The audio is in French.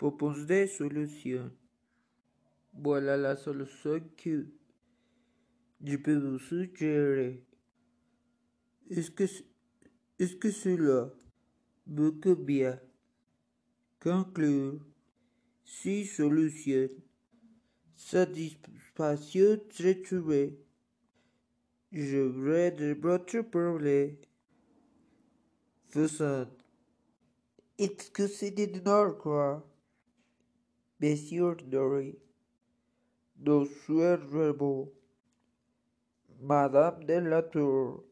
propose des solutions. Voilà la solution que je peux vous suggérer. Est-ce que, est-ce que cela vous bien conclure? Si solutions satisfaction retrouvée. Je voudrais de votre problème. Faisant. Est-ce que c'est de quoi? Monsieur Dory. Nos sueurs Madame de la Tour.